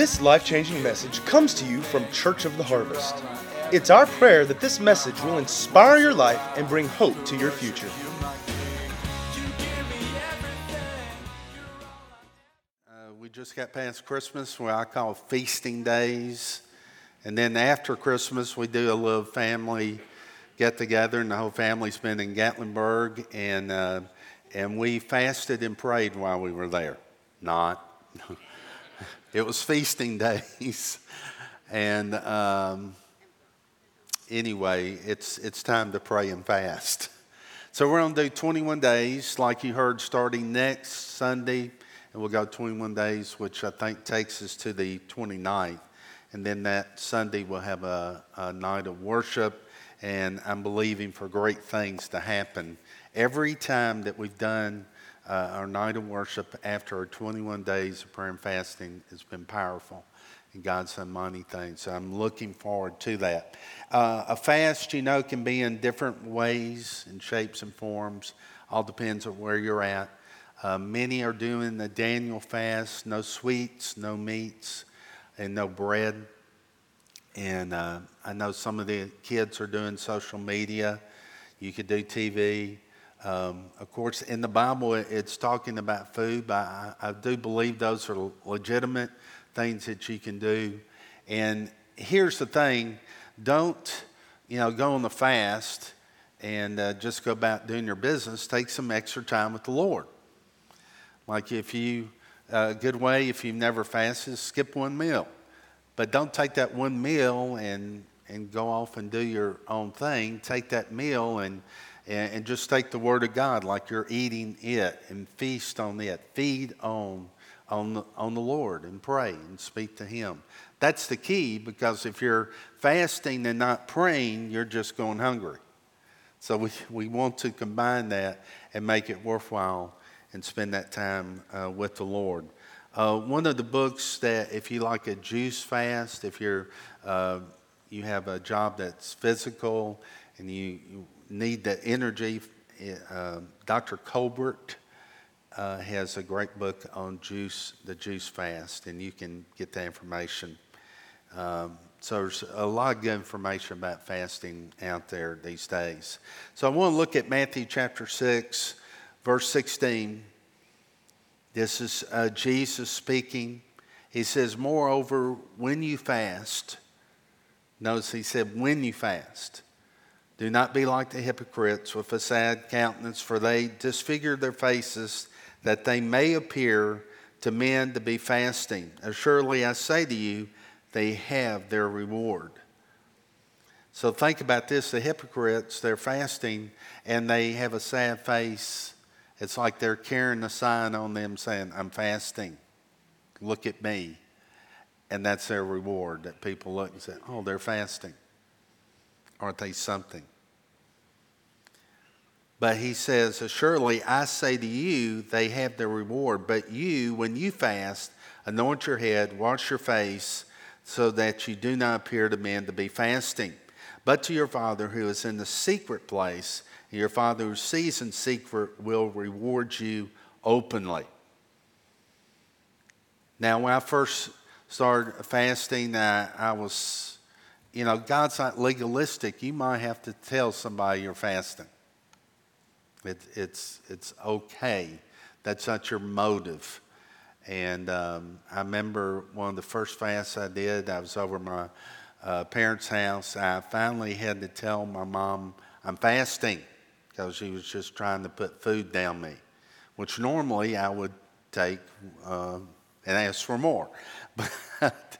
This life changing message comes to you from Church of the Harvest. It's our prayer that this message will inspire your life and bring hope to your future. Uh, we just got past Christmas, what I call feasting days. And then after Christmas, we do a little family get together, and the whole family's been in Gatlinburg. And, uh, and we fasted and prayed while we were there. Not. It was feasting days. and um, anyway, it's, it's time to pray and fast. So we're going to do 21 days, like you heard, starting next Sunday. And we'll go 21 days, which I think takes us to the 29th. And then that Sunday, we'll have a, a night of worship. And I'm believing for great things to happen. Every time that we've done uh, our night of worship after our 21 days of prayer and fasting has been powerful. And God's done mighty things. So I'm looking forward to that. Uh, a fast, you know, can be in different ways and shapes and forms. All depends on where you're at. Uh, many are doing the Daniel fast no sweets, no meats, and no bread. And uh, I know some of the kids are doing social media. You could do TV. Um, of course, in the Bible, it's talking about food, but I, I, do believe those are legitimate things that you can do. And here's the thing don't, you know, go on the fast and uh, just go about doing your business. Take some extra time with the Lord. Like if you, a uh, good way, if you've never fasted, skip one meal. But don't take that one meal and, and go off and do your own thing. Take that meal and and, and just take the Word of God like you're eating it and feast on it. Feed on, on, the, on the Lord and pray and speak to Him. That's the key because if you're fasting and not praying, you're just going hungry. So we, we want to combine that and make it worthwhile and spend that time uh, with the Lord. Uh, one of the books that, if you like a juice fast, if you're uh, you have a job that's physical and you, you need the energy, uh, Dr. Colbert uh, has a great book on juice, the juice fast, and you can get that information. Um, so there's a lot of good information about fasting out there these days. So I want to look at Matthew chapter 6, verse 16. This is uh, Jesus speaking. He says, Moreover, when you fast, notice he said, when you fast, do not be like the hypocrites with a sad countenance, for they disfigure their faces that they may appear to men to be fasting. Assuredly, I say to you, they have their reward. So think about this the hypocrites, they're fasting and they have a sad face. It's like they're carrying a sign on them saying, I'm fasting. Look at me. And that's their reward that people look and say, Oh, they're fasting. Aren't they something? But he says, Surely I say to you, they have their reward. But you, when you fast, anoint your head, wash your face, so that you do not appear to men to be fasting, but to your Father who is in the secret place. Your Father who sees in secret will reward you openly. Now, when I first started fasting, I was, you know, God's not legalistic. You might have to tell somebody you're fasting. It, it's, it's okay. That's not your motive. And um, I remember one of the first fasts I did, I was over my uh, parents' house. I finally had to tell my mom I'm fasting because she was just trying to put food down me, which normally I would take uh, and ask for more. But,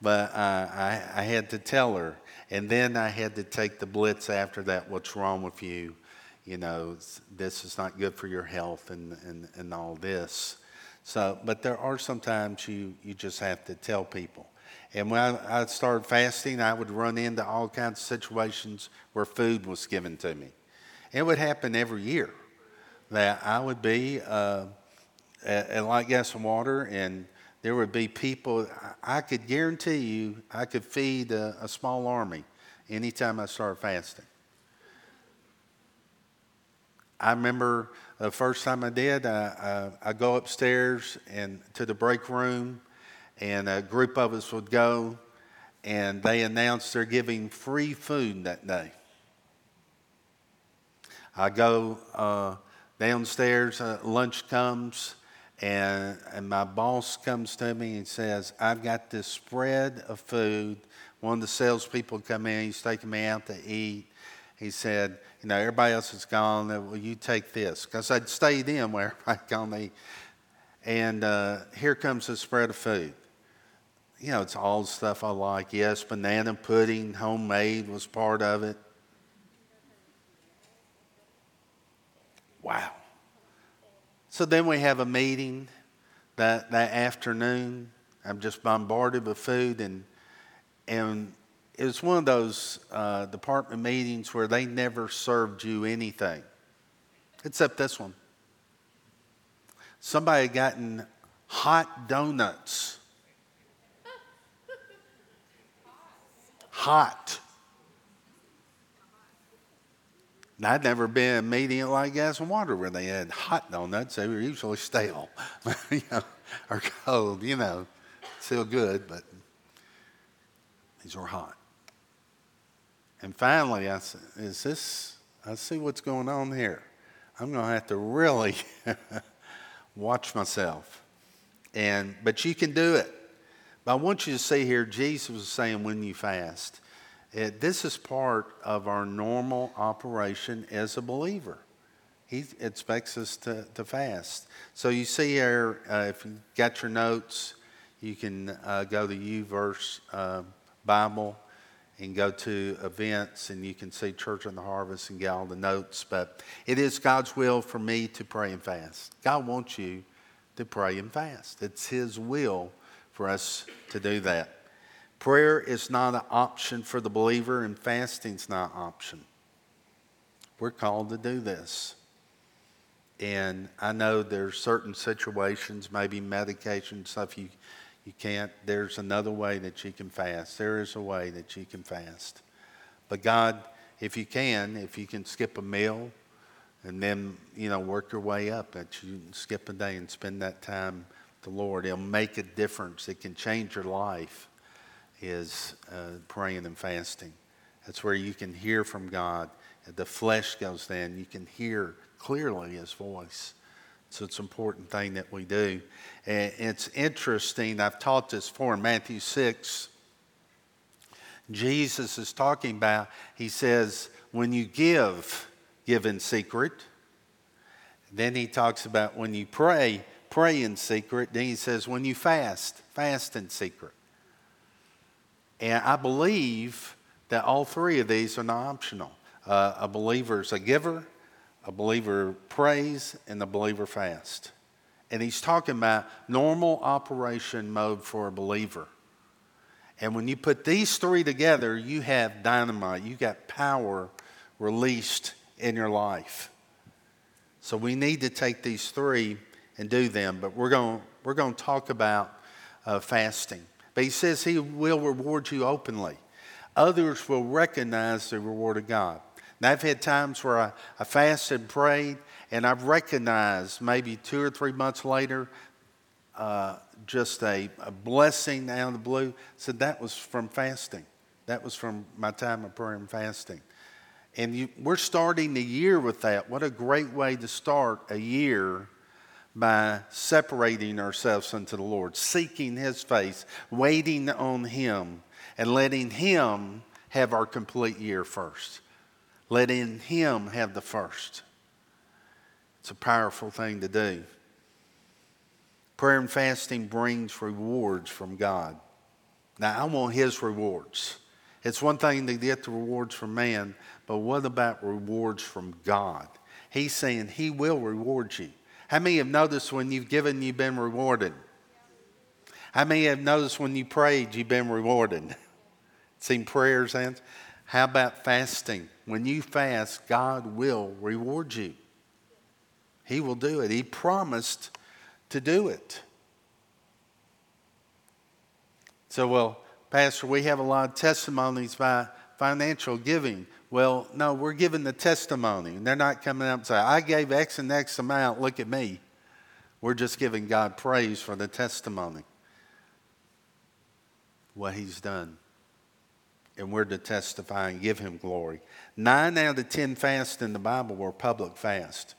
but uh, I, I had to tell her. And then I had to take the blitz after that what's wrong with you? You know, this is not good for your health and, and, and all this. So, but there are sometimes you, you just have to tell people. And when I, I started fasting, I would run into all kinds of situations where food was given to me. It would happen every year that I would be uh, at, at Light Gas and Water, and there would be people, I could guarantee you, I could feed a, a small army anytime I started fasting. I remember the first time I did, I, I, I go upstairs and to the break room, and a group of us would go, and they announced they're giving free food that day. I go uh, downstairs, uh, lunch comes, and, and my boss comes to me and says, I've got this spread of food. One of the salespeople come in, he's taking me out to eat. He said, You know, everybody else is gone. Will you take this? Because I'd stayed in where I'd gone to. And uh, here comes the spread of food. You know, it's all stuff I like. Yes, banana pudding, homemade was part of it. Wow. So then we have a meeting that, that afternoon. I'm just bombarded with food, and, and it was one of those uh, department meetings where they never served you anything, except this one. Somebody had gotten hot donuts. Hot. I'd never been in a meeting like gas and water where they had hot donuts. They were usually stale, or cold, you know, still good, but these were hot. And finally, I said, Is this, I see what's going on here. I'm going to have to really watch myself. And, but you can do it. But I want you to see here, Jesus was saying when you fast. It, this is part of our normal operation as a believer. He expects us to, to fast. So you see here, uh, if you got your notes, you can uh, go to YouVersion uh, Bible and go to events, and you can see Church on the Harvest and get all the notes. But it is God's will for me to pray and fast. God wants you to pray and fast. It's His will for us to do that. Prayer is not an option for the believer, and fasting's not an option. We're called to do this. And I know there's certain situations, maybe medication stuff you, you can't. There's another way that you can fast. There is a way that you can fast. But God, if you can, if you can skip a meal and then, you know, work your way up, that you skip a day and spend that time with the Lord, it'll make a difference. It can change your life is uh, praying and fasting. That's where you can hear from God. The flesh goes down. You can hear clearly His voice. So it's an important thing that we do. And it's interesting. I've taught this before in Matthew 6. Jesus is talking about, he says, when you give, give in secret. Then he talks about when you pray, pray in secret. Then he says, when you fast, fast in secret. And I believe that all three of these are not optional. Uh, a believer is a giver, a believer prays, and a believer fasts. And he's talking about normal operation mode for a believer. And when you put these three together, you have dynamite. You got power released in your life. So we need to take these three and do them. But we're going we're going to talk about uh, fasting. But he says he will reward you openly. Others will recognize the reward of God. Now, I've had times where I, I fasted and prayed, and I've recognized maybe two or three months later uh, just a, a, blessing out of the blue. Said that was from fasting. That was from my time of prayer and fasting. And you, we're starting the year with that. What a great way to start a year by separating ourselves unto the Lord, seeking His face, waiting on Him, and letting Him have our complete year first. Letting Him have the first. It's a powerful thing to do. Prayer and fasting brings rewards from God. Now, I want His rewards. It's one thing to get the rewards from man, but what about rewards from God? He's saying He will reward you. How many have noticed when you've given, you've been rewarded? How many have noticed when you prayed, you've been rewarded? Seen prayers answered? How about fasting? When you fast, God will reward you. He will do it. He promised to do it. So, well, Pastor, we have a lot of testimonies by financial giving. Well, no, we're giving the testimony. And they're not coming up and saying, I gave X and X amount, look at me. We're just giving God praise for the testimony. what he's done. And we're to testify and give him glory. Nine out of ten fasts in the Bible were public fast.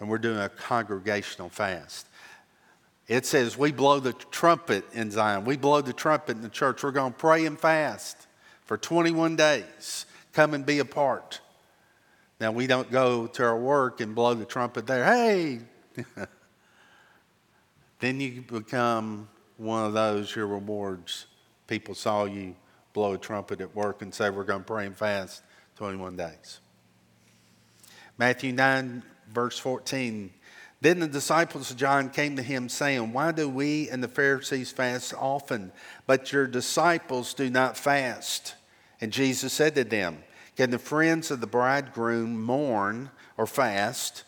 And we're doing a congregational fast. It says we blow the trumpet in Zion. We blow the trumpet in the church. We're going to pray and fast for 21 days. Come and be a part. Now, we don't go to our work and blow the trumpet there. Hey! then you become one of those, your rewards. People saw you blow a trumpet at work and say, We're going to pray and fast 21 days. Matthew 9, verse 14. Then the disciples of John came to him, saying, Why do we and the Pharisees fast often, but your disciples do not fast? And Jesus said to them, Can the friends of the bridegroom mourn or fast?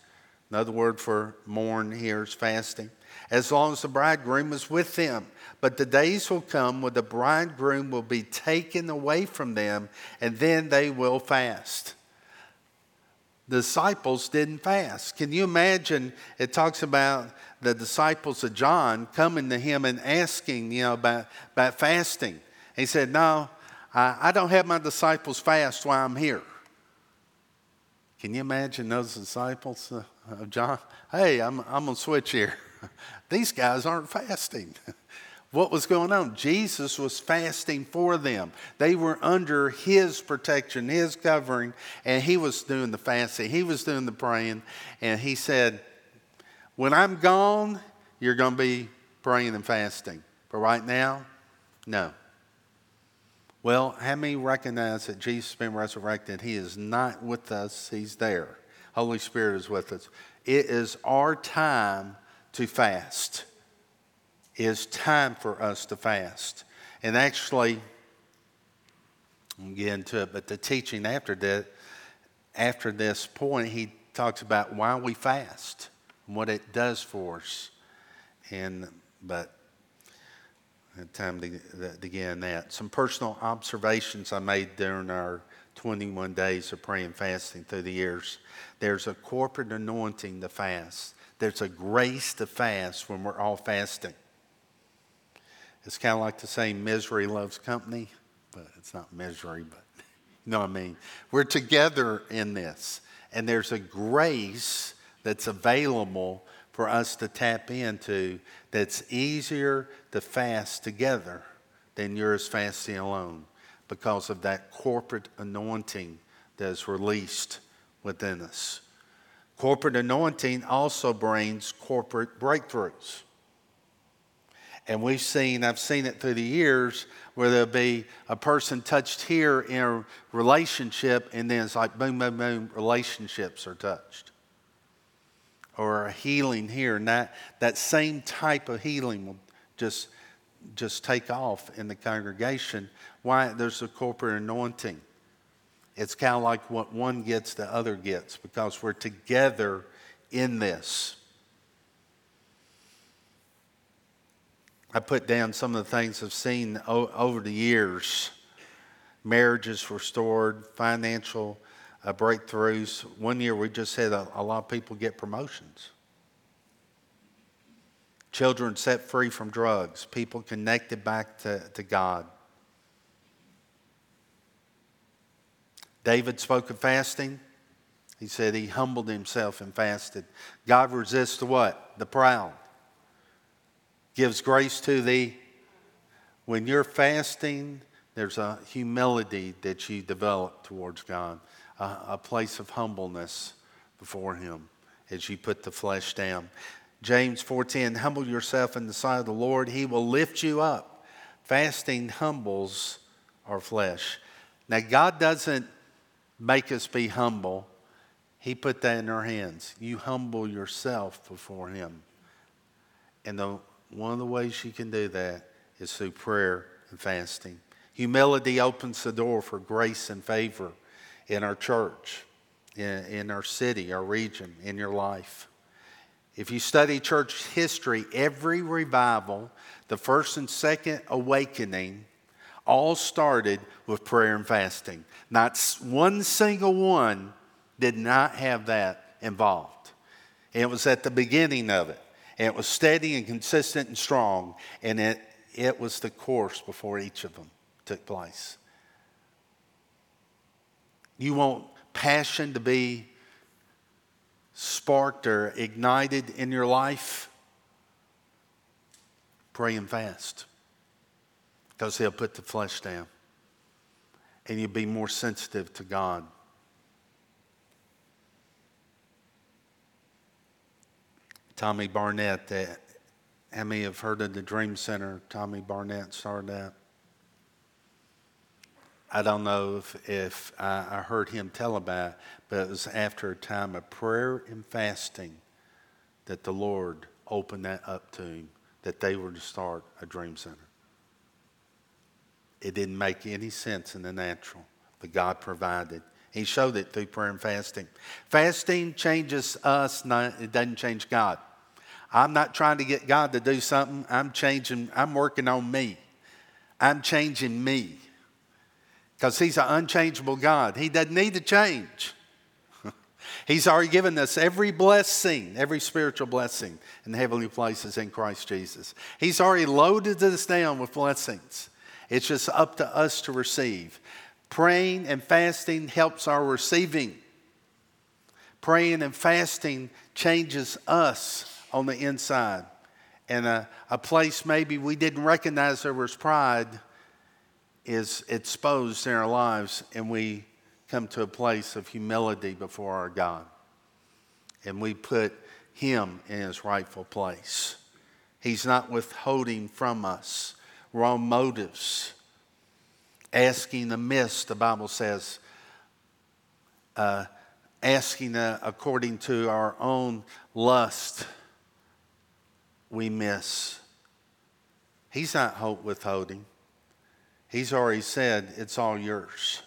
Another word for mourn here is fasting. As long as the bridegroom is with them. But the days will come when the bridegroom will be taken away from them, and then they will fast the disciples didn't fast. Can you imagine? It talks about the disciples of John coming to him and asking, you know, about, about fasting. He said, No, I, I don't have my disciples fast while I'm here. Can you imagine those disciples of John? Hey, I'm, I'm going to switch here. These guys aren't fasting. what was going on. Jesus was fasting for them. They were under his protection, his covering, and he was doing the fasting. He was doing the praying. And he said, When I'm gone, you're going to be praying and fasting. But right now, no. Well, how many recognize that Jesus has been resurrected? He is not with us, He's there. Holy Spirit is with us. It is our time to fast is time for us to fast. And actually, I'll get into it, but the teaching after that, after this point, he talks about why we fast and what it does for us. And but time to, to get in that. Some personal observations I made during our 21 days of praying and fasting through the years. There's a corporate anointing to fast. There's a grace to fast when we're all fasting. It's kind of like the saying, misery loves company, but it's not misery, but you know what I mean? We're together in this, and there's a grace that's available for us to tap into that's easier to fast together than yours fasting alone because of that corporate anointing that is released within us. Corporate anointing also brings corporate breakthroughs. And we've seen, I've seen it through the years, where there'll be a person touched here in a relationship, and then it's like boom, boom, boom, relationships are touched. Or a healing here, and that, that same type of healing will just, just take off in the congregation. Why? There's a corporate anointing. It's kind of like what one gets, the other gets, because we're together in this. I put down some of the things I've seen o- over the years marriages restored, financial uh, breakthroughs. One year we just had a, a lot of people get promotions. Children set free from drugs, people connected back to, to God. David spoke of fasting. He said he humbled himself and fasted. God resists the what? The proud gives grace to thee. When you're fasting, there's a humility that you develop towards God, a, a place of humbleness before Him as you put the flesh down. James 4:10 Humble yourself in the sight of the Lord, he will lift you up. Fasting humbles our flesh. Now God doesn't make us be humble. He put that in our hands. You humble yourself before him. And the one of the ways you can do that is through prayer and fasting. Humility opens the door for grace and favor in our church, in, in our city, our region, in your life. If you study church history, every revival, the first and second awakening, all started with prayer and fasting. Not one single one did not have that involved. It was at the beginning of it. And it was steady and consistent and strong. And it, it was the course before each of them took place. You want passion to be sparked or ignited in your life? Pray and fast because He'll put the flesh down and you'll be more sensitive to God. Tommy Barnett, that how many have heard of the Dream Center? Tommy Barnett started that. I don't know if, if I, I heard him tell about it, but it was after a time of prayer and fasting that the Lord opened that up to him, that they were to start a Dream Center. It didn't make any sense in the natural, but God provided. He showed it through prayer and fasting. Fasting changes us, not, it doesn't change God. I'm not trying to get God to do something. I'm changing, I'm working on me. I'm changing me. Because He's an unchangeable God. He doesn't need to change. He's already given us every blessing, every spiritual blessing in heavenly places in Christ Jesus. He's already loaded us down with blessings. It's just up to us to receive. Praying and fasting helps our receiving. Praying and fasting changes us on the inside. And a, a place maybe we didn't recognize there was pride is exposed in our lives, and we come to a place of humility before our God. And we put Him in His rightful place. He's not withholding from us wrong motives, asking amiss, the Bible says, uh, asking uh, according to our own lust we miss. He's not hope withholding. He's already said it's all yours.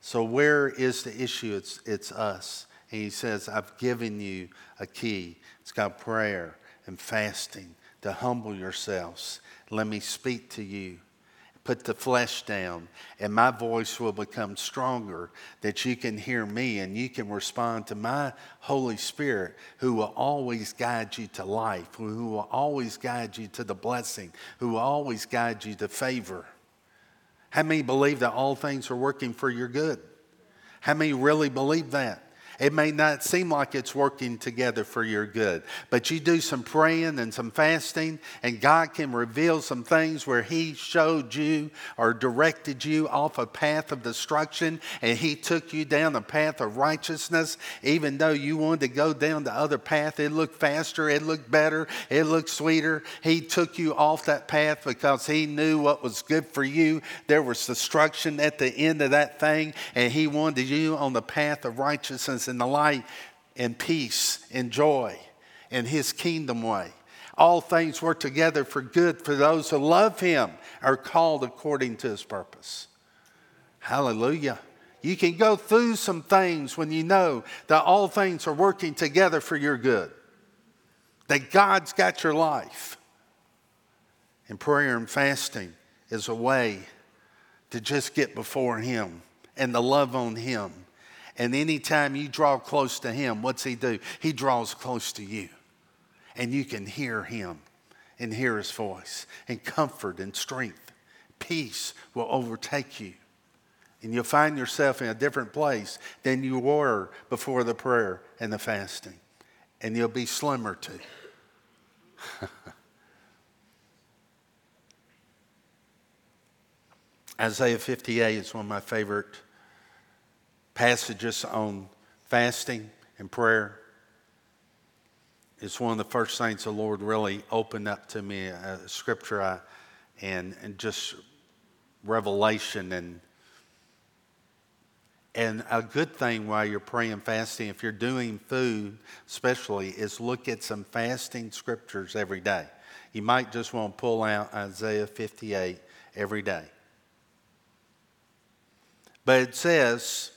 So where is the issue? It's, it's us. And he says, I've given you a key. It's got prayer and fasting to humble yourselves. Let me speak to you put the flesh down, and my voice will become stronger that you can hear me and you can respond to my Holy Spirit who will always guide you to life, who will always guide you to the blessing, who will always guide you to favor. How many believe that all things are working for your good? How many really believe that? It may not seem like it's working together for your good, but you do some praying and some fasting, and God can reveal some things where He showed you or directed you off a path of destruction, and He took you down a path of righteousness, even though you wanted to go down the other path. It looked faster, it looked better, it looked sweeter. He took you off that path because He knew what was good for you. There was destruction at the end of that thing, and He wanted you on the path of righteousness and the light and peace and joy in his kingdom way. All things work together for good for those who love him, are called according to his purpose. Hallelujah. You can go through some things when you know that all things are working together for your good, that God's got your life. And prayer and fasting is a way to just get before Him and to love on Him and anytime you draw close to Him, what's He do? He draws close to you. And you can hear Him and hear His voice, and comfort and strength. Peace will overtake you. And you'll find yourself in a different place than you were before the prayer and the fasting. And you'll be slimmer too. Isaiah 58 is one of my favorite passages on fasting and prayer. It's one of the first things the Lord really opened up to me, uh, scripture I, and, and just revelation and and a good thing while you're praying fasting, if you're doing food especially, is look at some fasting scriptures every day. You might just want to pull out Isaiah 58 every day. But it says,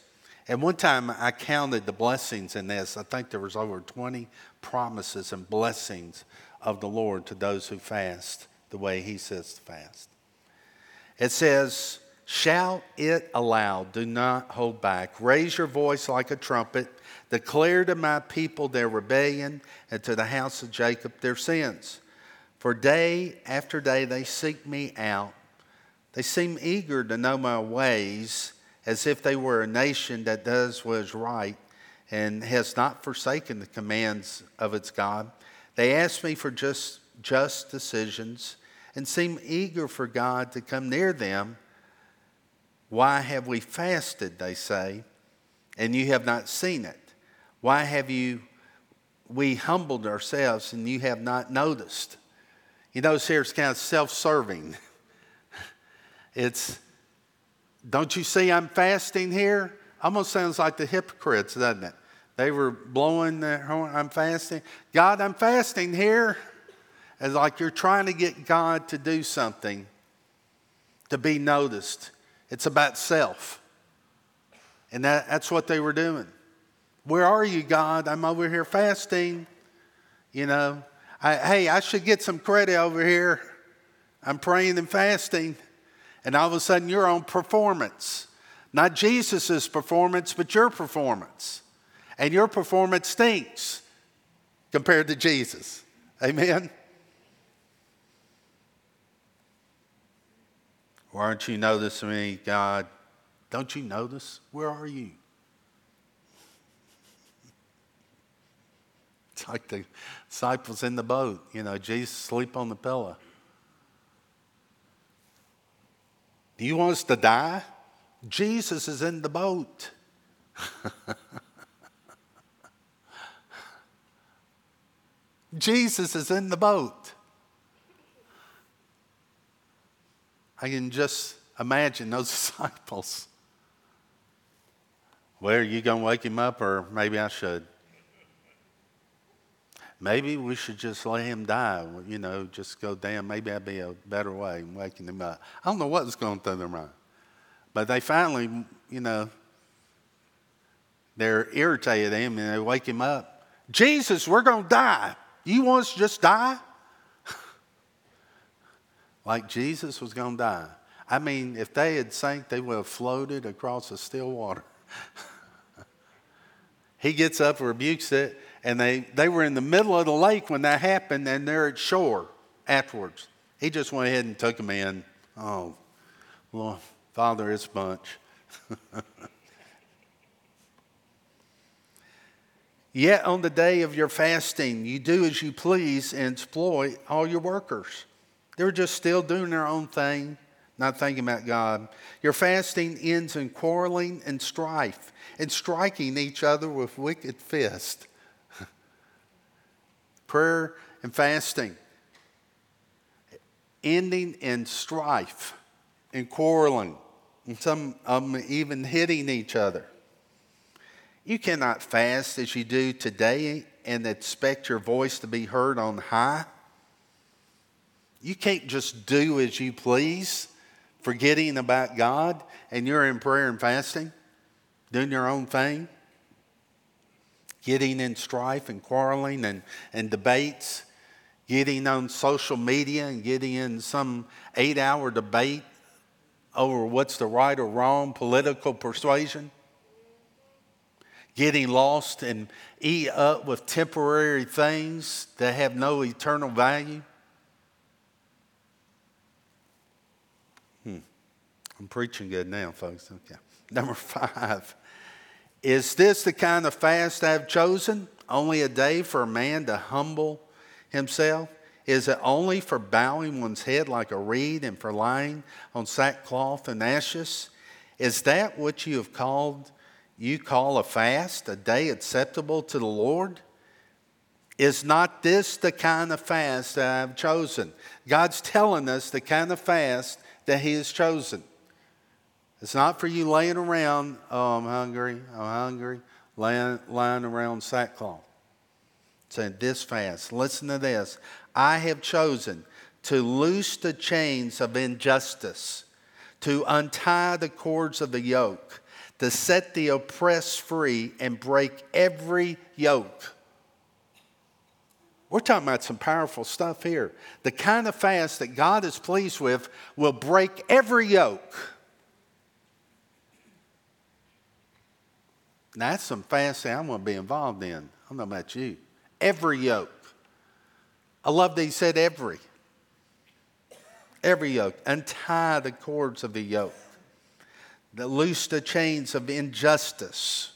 and one time I counted the blessings in this. I think there was over 20 promises and blessings of the Lord to those who fast the way he says to fast. It says, Shout it aloud, do not hold back. Raise your voice like a trumpet. Declare to my people their rebellion and to the house of Jacob their sins. For day after day they seek me out. They seem eager to know my ways, as if they were a nation that does what is right and has not forsaken the commands of its God. They ask me for just, just decisions and seem eager for God to come near them. Why have we fasted, they say, and you have not seen it? Why have you we humbled ourselves and you have not noticed? You notice here it's kind of self-serving. It's don't you see I'm fasting here? Almost sounds like the hypocrites, doesn't it? They were blowing their horn, I'm fasting. God, I'm fasting here. It's like you're trying to get God to do something, to be noticed. It's about self. And that, that's what they were doing. Where are you, God? I'm over here fasting. You know, I, hey, I should get some credit over here. I'm praying and fasting. And all of a sudden, you're on performance. Not Jesus' performance, but your performance. And your performance stinks compared to Jesus. Amen? Why aren't you noticing me, God? Don't you notice? Where are you? It's like the disciples in the boat. You know, Jesus sleep on the pillow. Do you want us to die? Jesus is in the boat. Jesus is in the boat. I can just imagine those disciples. Well, are you going to wake him up, or maybe I should? Maybe we should just let him die, you know, just go down. Maybe that'd be a better way of waking him up. I don't know what was going through their mind. But they finally, you know, they're irritated him and they wake him up. Jesus, we're going to die. You want us to just die? like Jesus was going to die. I mean, if they had sank, they would have floated across the still water. he gets up, and rebukes it, and they, they were in the middle of the lake when that happened, and they're at shore afterwards. He just went ahead and took them in. Oh, Lord, Father, it's bunch. Yet on the day of your fasting, you do as you please and exploit all your workers. They're just still doing their own thing, not thinking about God. Your fasting ends in quarreling and strife and striking each other with wicked fists prayer and fasting, ending in strife and quarreling, and some of them even hitting each other. You cannot fast as you do today and expect your voice to be heard on high. You can't just do as you please, forgetting about God, and you're in prayer and fasting, doing your own thing getting in strife and quarreling and, and debates, getting on social media and getting in some eight hour debate over what's the right or wrong political persuasion, getting lost and eat up with temporary things that have no eternal value. Hmm. I'm preaching good now, folks. Okay. Number five is this the kind of fast I've chosen? Only a day for a man to humble himself? Is it only for bowing one's head like a reed and for lying on sackcloth and ashes? Is that what you have called you call a fast, a day acceptable to the Lord? Is not this the kind of fast that I've chosen? God's telling us the kind of fast that He has chosen. It's not for you laying around, oh, I'm hungry, I'm hungry, lying, lying around sackcloth. Saying this fast. Listen to this. I have chosen to loose the chains of injustice, to untie the cords of the yoke, to set the oppressed free and break every yoke. We're talking about some powerful stuff here. The kind of fast that God is pleased with will break every yoke. Now, that's some fasting I'm going to be involved in. I don't know about you. Every yoke. I love that he said every. Every yoke. Untie the cords of the yoke. The loose the chains of injustice.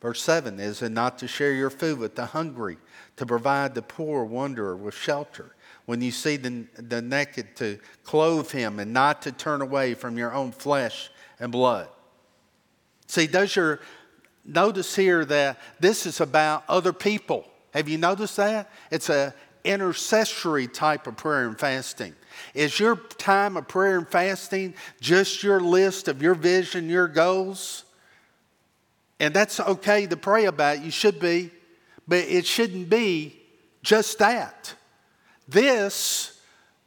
Verse 7 is it not to share your food with the hungry, to provide the poor wanderer with shelter. When you see the, the naked, to clothe him and not to turn away from your own flesh and blood. See, does your notice here that this is about other people? Have you noticed that? It's a intercessory type of prayer and fasting. Is your time of prayer and fasting just your list of your vision, your goals? And that's okay to pray about, you should be, but it shouldn't be just that. This,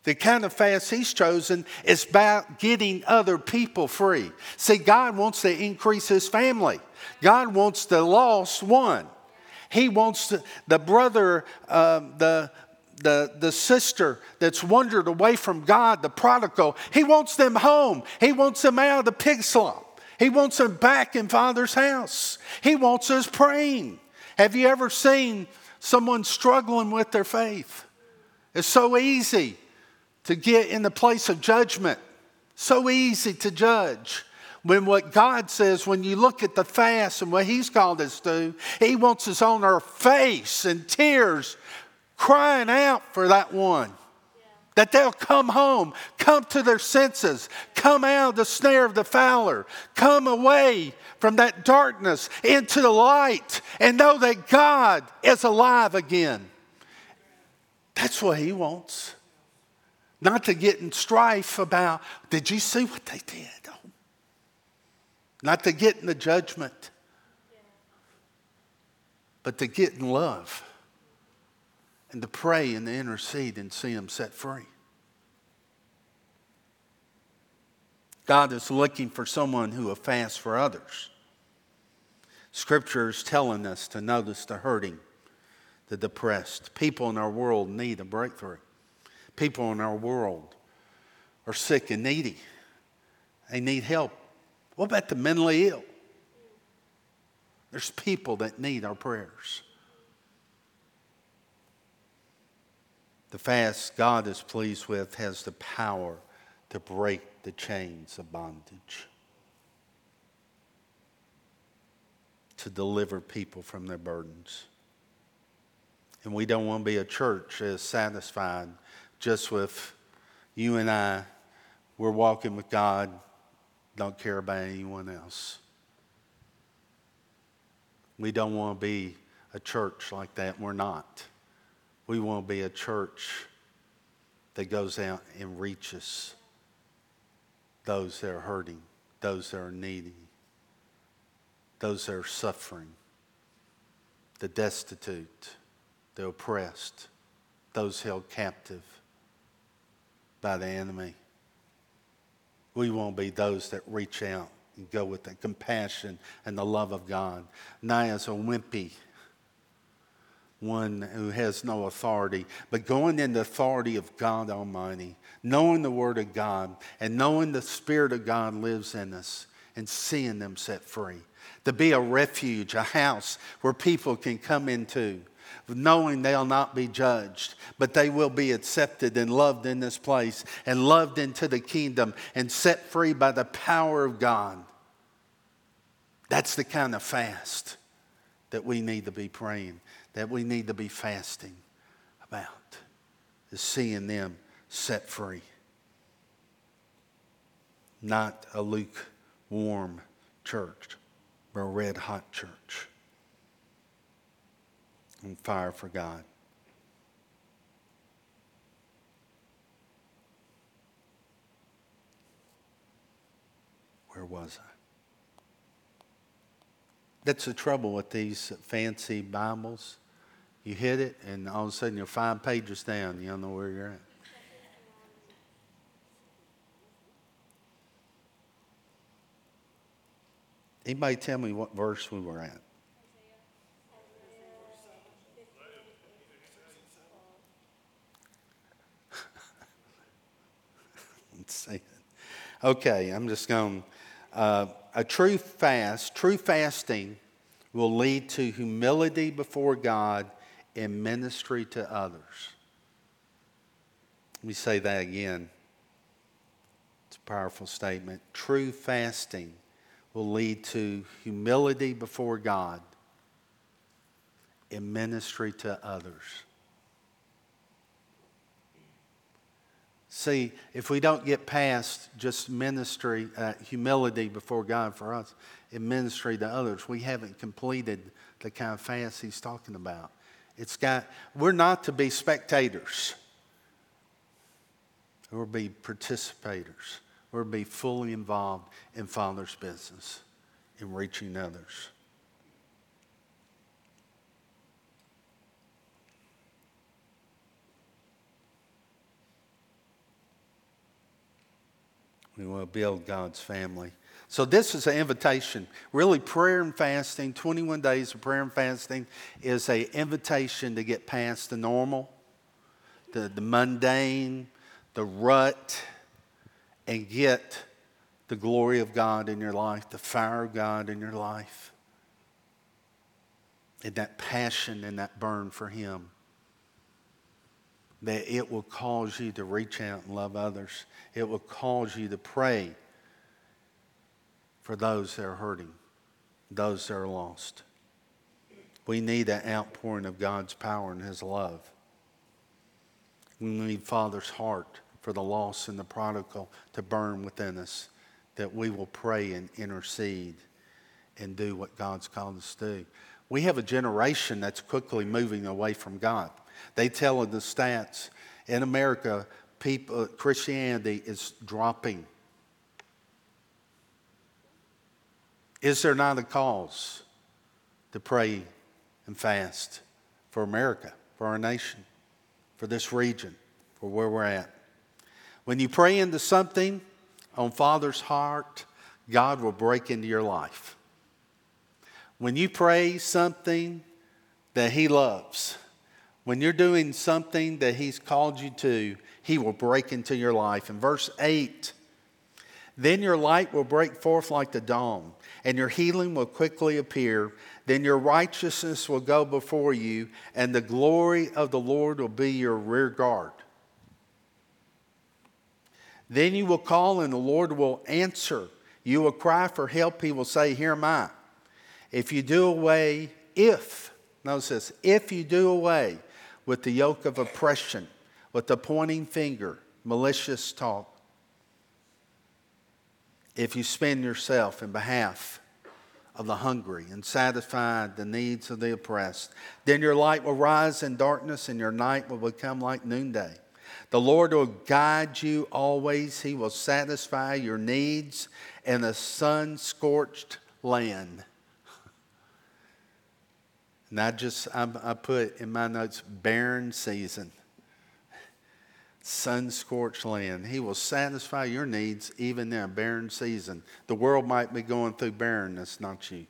the kind of fast he's chosen, is about getting other people free. See, God wants to increase his family, God wants the lost one. He wants the, the brother, um, the, the, the sister that's wandered away from God, the prodigal. He wants them home. He wants them out of the pig slump. He wants them back in Father's house. He wants us praying. Have you ever seen someone struggling with their faith? It's so easy to get in the place of judgment, so easy to judge. When what God says, when you look at the fast and what He's called us to, He wants us on our face in tears, crying out for that one. That they'll come home, come to their senses, come out of the snare of the fowler, come away from that darkness into the light, and know that God is alive again. That's what He wants. Not to get in strife about, did you see what they did? Oh. Not to get in the judgment, but to get in love and to pray and to intercede and see them set free. God is looking for someone who will fast for others. Scripture is telling us to notice the hurting, the depressed. People in our world need a breakthrough. People in our world are sick and needy. They need help. What about the mentally ill? There's people that need our prayers. The fast God is pleased with has the power to break the chains of bondage, to deliver people from their burdens. And we don't want to be a church that is satisfied just with you and I. We're walking with God, don't care about anyone else. We don't want to be a church like that. We're not. We want to be a church that goes out and reaches those that are hurting, those that are needy, those that are suffering, the destitute, the oppressed, those held captive by the enemy. We won't be those that reach out and go with the compassion and the love of God, not as a wimpy one who has no authority, but going in the authority of God Almighty, knowing the Word of God, and knowing the Spirit of God lives in us, and seeing them set free. To be a refuge, a house where people can come into, knowing they'll not be judged, but they will be accepted and loved in this place, and loved into the kingdom, and set free by the power of God. That's the kind of fast that we need to be praying that we need to be fasting about is seeing them set free. Not a lukewarm church, but a red hot church. On fire for God. Where was I? That's the trouble with these fancy Bibles. You hit it, and all of a sudden you're five pages down. You don't know where you're at. Anybody tell me what verse we were at? Okay, I'm just going. Uh, a true fast, true fasting, will lead to humility before God and ministry to others. Let me say that again. It's a powerful statement. True fasting will lead to humility before God and ministry to others. See, if we don't get past just ministry, uh, humility before God for us, in ministry to others, we haven't completed the kind of fast He's talking about. It's got, we're not to be spectators. To be participators. To be fully involved in Father's business, in reaching others. We will build God's family. So, this is an invitation. Really, prayer and fasting, 21 days of prayer and fasting, is an invitation to get past the normal, the, the mundane, the rut, and get the glory of God in your life, the fire of God in your life, and that passion and that burn for Him that it will cause you to reach out and love others. It will cause you to pray for those that are hurting, those that are lost. We need an outpouring of God's power and His love. We need Father's heart for the lost and the prodigal to burn within us, that we will pray and intercede and do what God's called us to do. We have a generation that's quickly moving away from God. They tell in the stats in America, people, uh, Christianity is dropping. Is there not a cause to pray and fast for America, for our nation, for this region, for where we're at? When you pray into something on Father's heart, God will break into your life. When you pray something that He loves, when you're doing something that He's called you to, He will break into your life. In verse 8, then your light will break forth like the dawn, and your healing will quickly appear. Then your righteousness will go before you, and the glory of the Lord will be your rear guard. Then you will call, and the Lord will answer. You will cry for help. He will say, Here am I. If you do away, if, notice this, if you do away with the yoke of oppression, with the pointing finger, malicious talk. If you spend yourself in behalf of the hungry and satisfy the needs of the oppressed, then your light will rise in darkness and your night will become like noonday. The Lord will guide you always. He will satisfy your needs in a sun scorched land. And I just, I, I put in my notes, barren season, sun scorched land. He will satisfy your needs even in a barren season. The world might be going through barrenness, not you.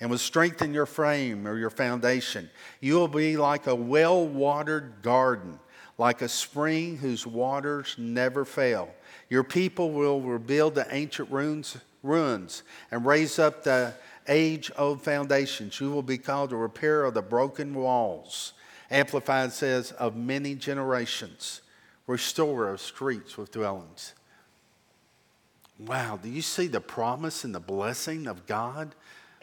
And will strengthen your frame or your foundation. You will be like a well watered garden, like a spring whose waters never fail. Your people will rebuild the ancient ruins, ruins and raise up the age old foundations. You will be called a repairer of the broken walls. Amplified says, of many generations, restorer of streets with dwellings. Wow, do you see the promise and the blessing of God?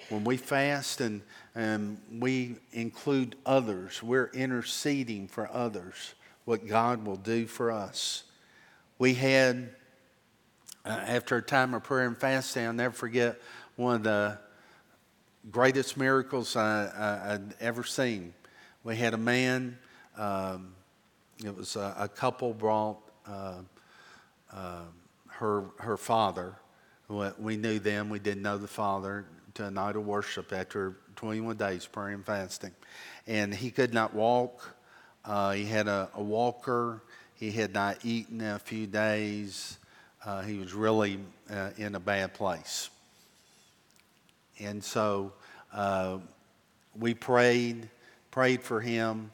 When we fast and, and we include others, we're interceding for others, what God will do for us. We had, uh, after a time of prayer and fasting, I'll never forget one of the greatest miracles I, would ever seen. We had a man, um, it was a, a couple brought uh, uh, her, her father. We knew them, we didn't know the father, to a night of worship after 21 days praying and fasting. And he could not walk. Uh, he had a, a, walker. He had not eaten in a few days. Uh, he was really uh, in a bad place. And so uh, we prayed, prayed for him,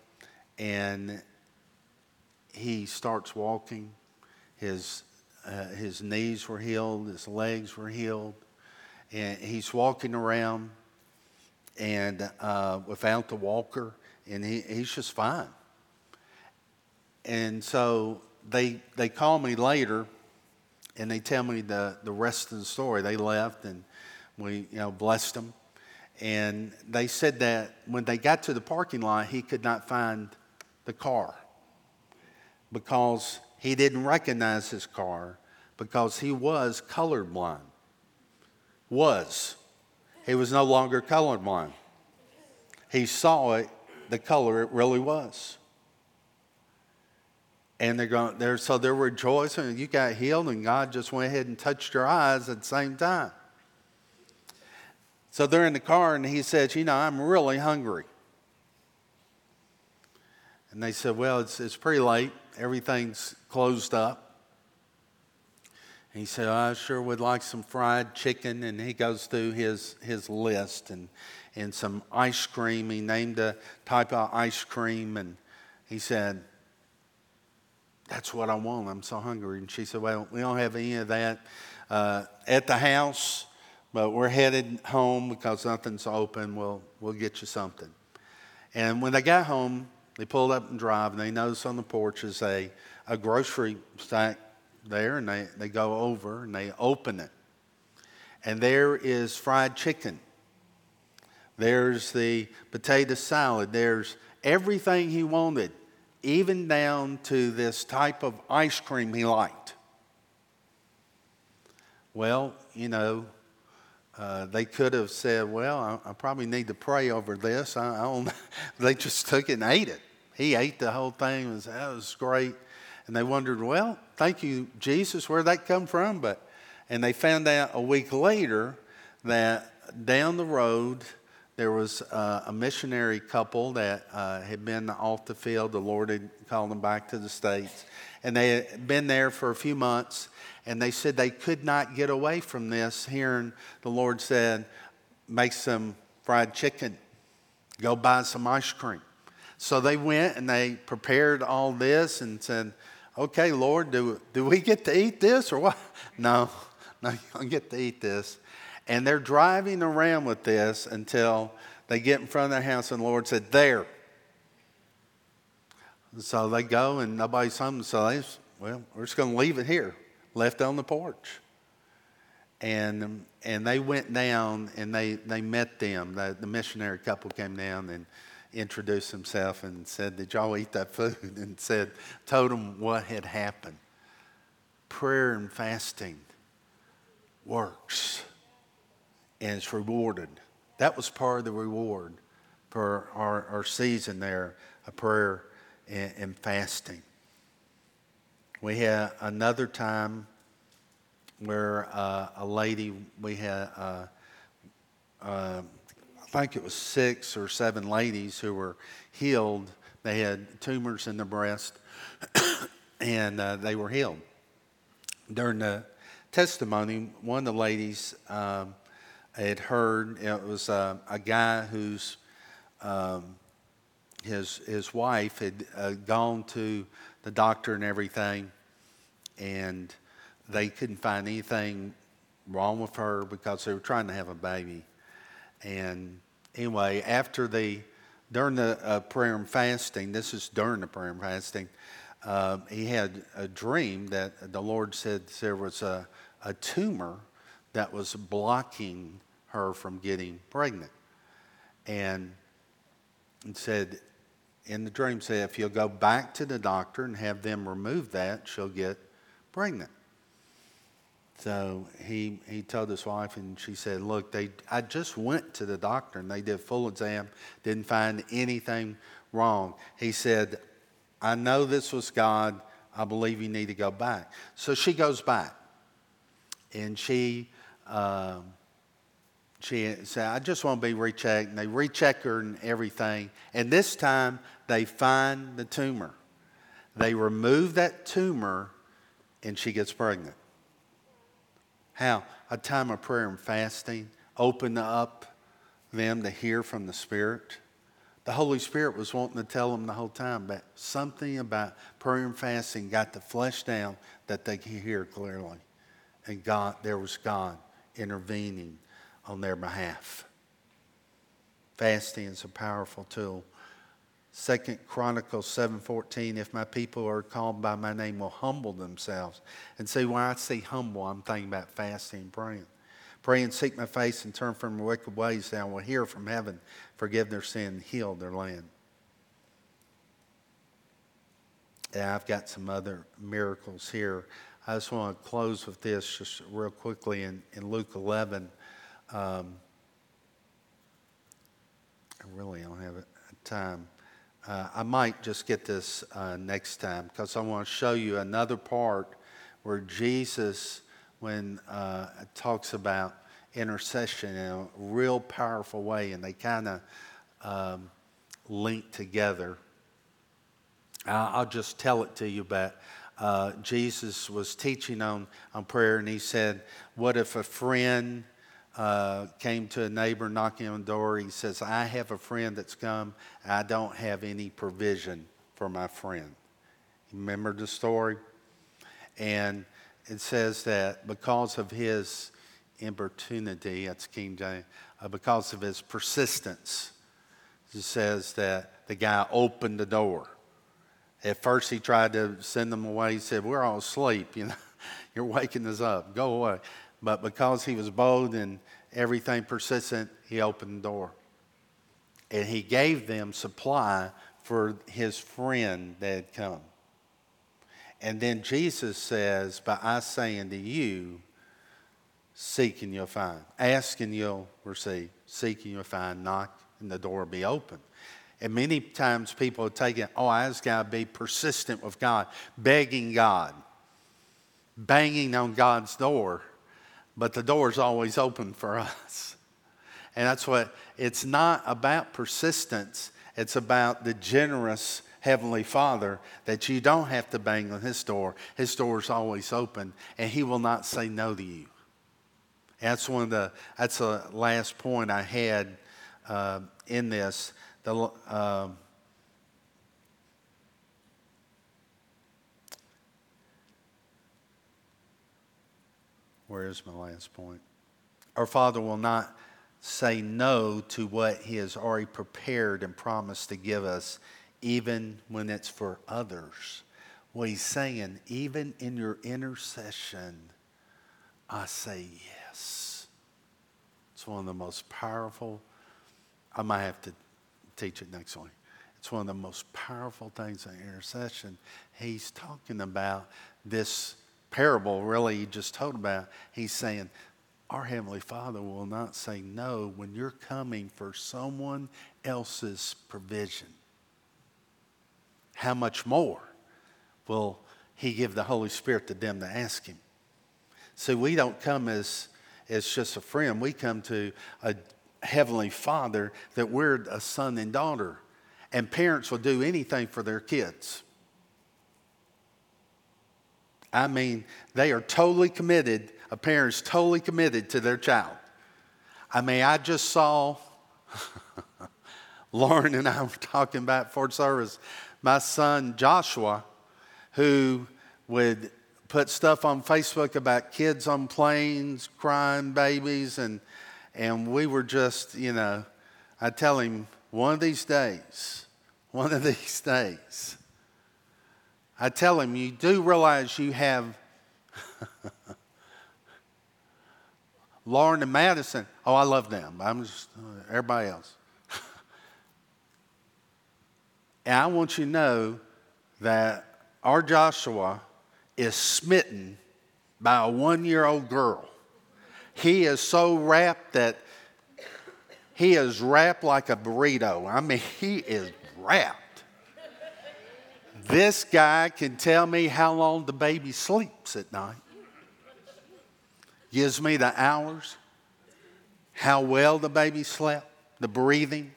and he starts walking. His, uh, his knees were healed, his legs were healed, and he's walking around and uh, without the walker, and he, he's just fine. and so they, they call me later and they tell me the, the rest of the story. They left and we you know, blessed them. And they said that when they got to the parking lot, he could not find the car because he didn't recognize his car because he was colorblind. Was. He was no longer colorblind. He saw it, the color it really was. And they're going, they're, so they're rejoicing. You got healed, and God just went ahead and touched your eyes at the same time. So they're in the car, and he says, You know, I'm really hungry. And they said, Well, it's, it's pretty late. Everything's closed up. And he said, I sure would like some fried chicken. And he goes through his, his list and, and some ice cream. He named a type of ice cream. And he said, That's what I want. I'm so hungry. And she said, Well, we don't have any of that uh, at the house, but we're headed home because nothing's open. We'll, we'll get you something. And when they got home, they pulled up and drive, and they noticed on the porch is a, a grocery stack there, and they, they go over and they open it. And there is fried chicken. There's the potato salad. There's everything he wanted, even down to this type of ice cream he liked. Well, you know, uh, they could have said, Well, I, I, probably need to pray over this. I, I don't, they just took it and ate it. He ate the whole thing. It was, that was great. And they wondered, Well, thank you, Jesus, where'd that come from? But, and they found out a week later that down the road, there was uh, a missionary couple that uh, had been off the field. The Lord had called them back to the States. And they had been there for a few months. And they said they could not get away from this, hearing the Lord said, Make some fried chicken, go buy some ice cream. So they went and they prepared all this and said, okay, Lord, do, do we get to eat this or what? No, no, you don't get to eat this. And they're driving around with this until they get in front of their house and the Lord said, There. So they go and nobody's home. So they, well, we're just going to leave it here, left on the porch. And, and they went down and they, they met them. The, the missionary couple came down and introduced himself and said, Did y'all eat that food? And said, told them what had happened. Prayer and fasting works and it's rewarded. That was part of the reward for our, our season there of prayer and, and fasting. We had another time where uh, a lady, we had uh, uh, I think it was six or seven ladies who were healed. They had tumors in their breast, and uh, they were healed. During the testimony, one of the ladies um, had heard it was uh, a guy whose um, his his wife had uh, gone to the doctor and everything, and they couldn't find anything wrong with her because they were trying to have a baby. And anyway, after the, during the uh, prayer and fasting, this is during the prayer and fasting, uh, he had a dream that the Lord said there was a, a tumor that was blocking her from getting pregnant. And and said, in the dream, said, if you'll go back to the doctor and have them remove that, she'll get pregnant. So he, he told his wife, and she said, Look, they, I just went to the doctor and they did full exam, didn't find anything wrong. He said, I know this was God. I believe you need to go back. So she goes back. And she, um, she said, I just want to be rechecked. And they recheck her and everything. And this time they find the tumor. They remove that tumor and she gets pregnant. How? A time of prayer and fasting opened up them to hear from the Spirit. The Holy Spirit was wanting to tell them the whole time, but something about prayer and fasting got the flesh down that they could hear clearly. And God, there was God intervening on their behalf. Fasting is a powerful tool Second Chronicles 7:14, if my people are called by my name will humble themselves. And see, when I see humble, I'm thinking about fasting and praying. Pray and seek my face and turn from wicked ways, and I will hear from heaven, forgive their sin, heal their land. And I've got some other miracles here. I just want to close with this just real quickly in, in Luke 11. Um, I really don't have time. Uh, I might just get this uh, next time because I want to show you another part where Jesus, when uh, talks about intercession in a real powerful way, and they kind of um, link together. I'll just tell it to you, but uh, Jesus was teaching on, on prayer, and he said, What if a friend uh, came to a neighbor knocking on the door. He says, I have a friend that's come. I don't have any provision for my friend. Remember the story? And it says that because of his importunity, that's King James, uh, because of his persistence, it says that the guy opened the door. At first, he tried to send them away. He said, We're all asleep. You know, you're waking us up. Go away. But because he was bold and everything persistent, he opened the door. And he gave them supply for his friend that had come. And then Jesus says, But I say unto you, seek and you'll find. Ask and you'll receive. Seek and you'll find. Knock and the door will be open. And many times people are taking, oh, I just got to be persistent with God, begging God, banging on God's door but the door's always open for us. And that's what it's not about persistence, it's about the generous Heavenly Father that you don't have to bang on His door. His door is always open, and He will not say no to you. That's one of the. That's the last point I had uh, in this. The uh, Where is my last point? Our Father will not say no to what He has already prepared and promised to give us, even when it's for others. What He's saying, even in your intercession, I say yes. It's one of the most powerful, I might have to teach it next week. It's one of the most powerful things in intercession. He's talking about this parable really just told about, he's saying, Our Heavenly Father will not say no when you're coming for someone else's provision. How much more will He give the Holy Spirit to them to ask Him? See, we don't come as, as just a friend, we come to a Heavenly Father that we're a son and daughter. And parents will do anything for their kids. I mean, they are totally committed, a parent is totally committed to their child. I mean, I just saw Lauren and I were talking about for service, my son Joshua, who would put stuff on Facebook about kids on planes, crying babies, and and we were just, you know, I tell him one of these days, one of these days, I tell him, you do realize you have Lauren and Madison. Oh, I love them. I'm just uh, everybody else. and I want you to know that our Joshua is smitten by a one year old girl. He is so wrapped that he is wrapped like a burrito. I mean, he is wrapped. This guy can tell me how long the baby sleeps at night, gives me the hours, how well the baby slept, the breathing,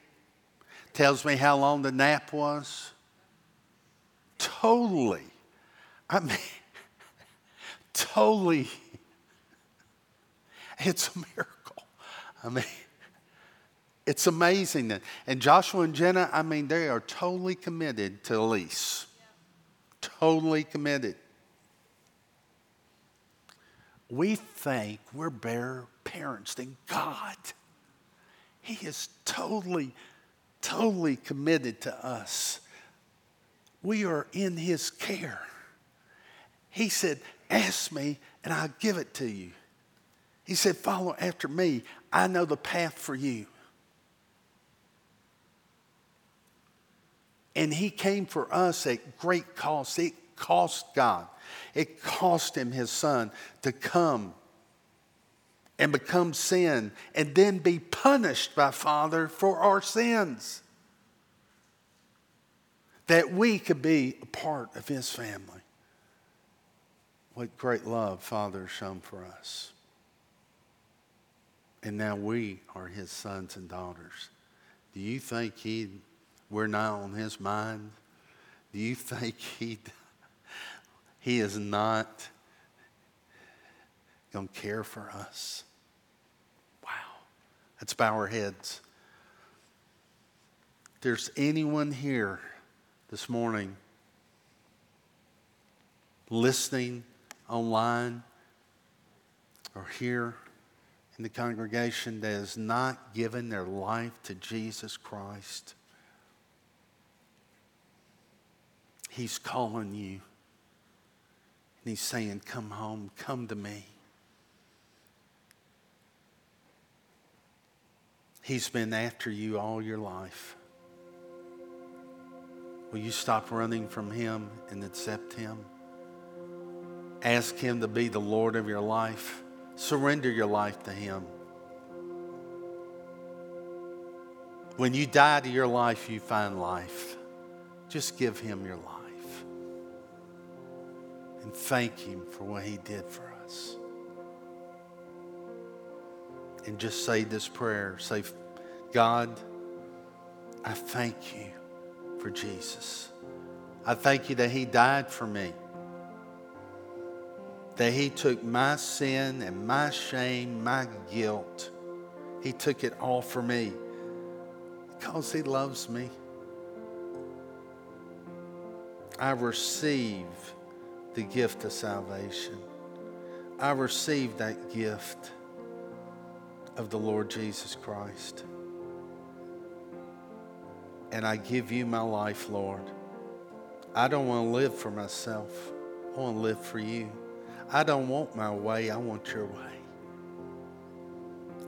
tells me how long the nap was. Totally. I mean, totally. It's a miracle. I mean, it's amazing. And Joshua and Jenna, I mean, they are totally committed to Elise totally committed. We think we're better parents than God. He is totally totally committed to us. We are in His care. He said, Ask me and I'll give it to you. He said, Follow after me. I know the path for you. And He came for us at great cost. It cost God, it cost Him His Son to come and become sin and then be punished by Father for our sins. That we could be a part of His family. What great love Father has shown for us. And now we are His sons and daughters. Do you think He, we're not on His mind? Do you think He, He is not going to care for us. Wow. Let's bow our heads. If there's anyone here this morning listening online or here in the congregation that has not given their life to Jesus Christ, He's calling you. And He's saying, Come home, come to me. He's been after you all your life. Will you stop running from Him and accept Him? Ask Him to be the Lord of your life. Surrender your life to Him. When you die to your life, you find life. Just give Him your life. And thank Him for what He did for us and just say this prayer. Say, God, I thank you for Jesus. I thank you that He died for me, that He took my sin and my shame, my guilt. He took it all for me because He loves me. I receive the gift of salvation. I receive that gift of the Lord Jesus Christ. And I give you my life, Lord. I don't want to live for myself. I want to live for you. I don't want my way. I want your way.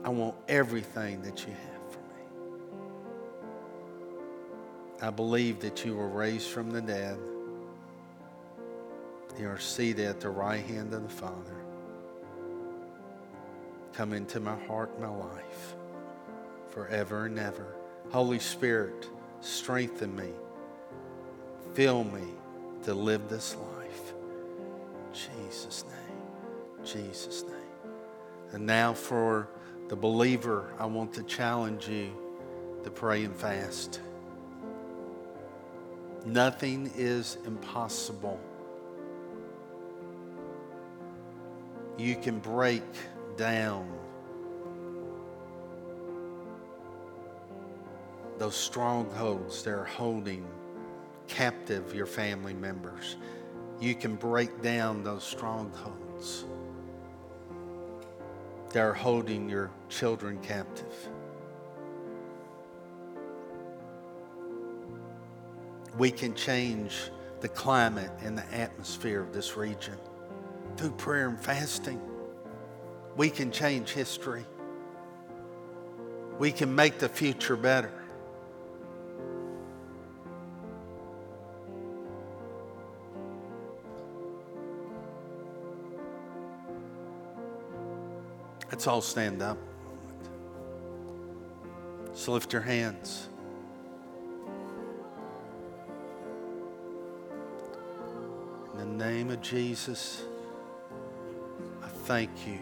I want everything that you have for me. I believe that you were raised from the dead. You are seated at the right hand of the Father. Come into my heart, my life, forever and ever. Holy Spirit, strengthen me. Fill me to live this life. Jesus' name. Jesus' name. And now for the believer, I want to challenge you to pray and fast. Nothing is impossible. You can break down those strongholds that are holding captive your family members. You can break down those strongholds that are holding your children captive. We can change the climate and the atmosphere of this region through prayer and fasting. We can change history. We can make the future better. Let's all stand up. So lift your hands. In the name of Jesus, thank you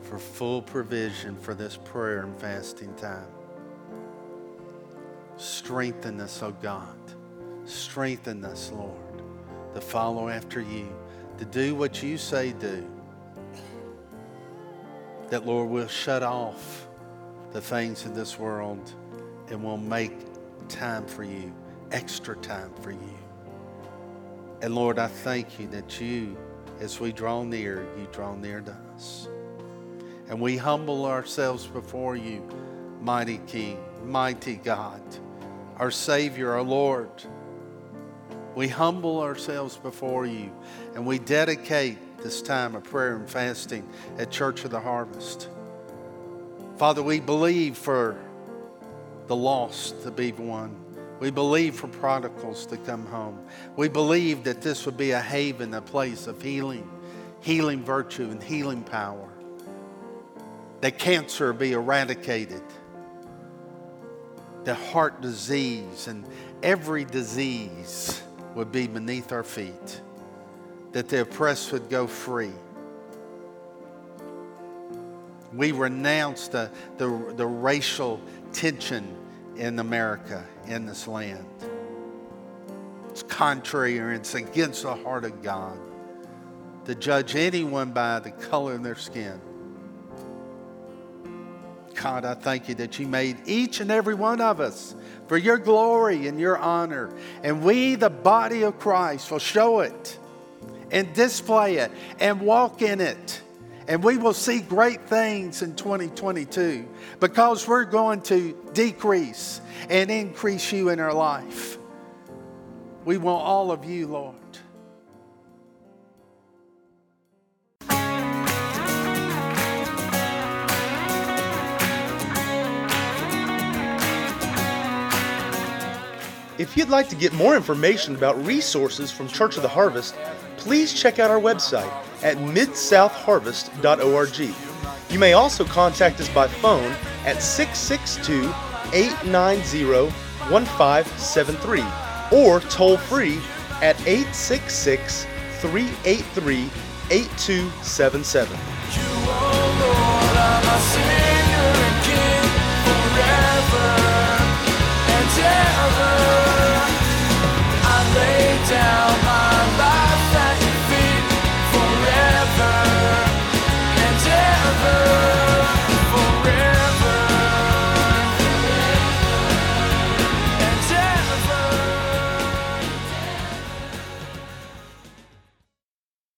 for full provision for this prayer and fasting time. Strengthen us, O oh God. Strengthen us, Lord, to follow after you, to do what you say do that, Lord, we'll shut off the things of this world and we'll make time for you, extra time for you. And Lord, I thank you that you, as we draw near, you draw near to us. And we humble ourselves before you, mighty King. mighty God, our Savior, our Lord. We humble ourselves before you and we dedicate this time of prayer and fasting at Church of the Harvest. Father, we believe for the lost to be won. We believe for prodigals to come home. We believe that this would be a haven, a place of healing, healing virtue, and healing power. That cancer be eradicated, that heart disease and every disease would be beneath our feet, that the oppressed would go free. We renounce the, the, the racial tension in America, in this land. It's contrary or it's against the heart of God to judge anyone by the color of their skin. God, I thank you that you made each and every one of us for your glory and your honor. And we, the body of Christ, will show it and display it and walk in it. And we will see great things in 2022 because we're going to decrease and increase you in our life. We want all of you, Lord. If you'd like to get more information about resources from Church of the Harvest, please check out our website at midsouthharvest.org. You may also contact us by phone at 662 890 1573 or toll free at 866 383 8277. down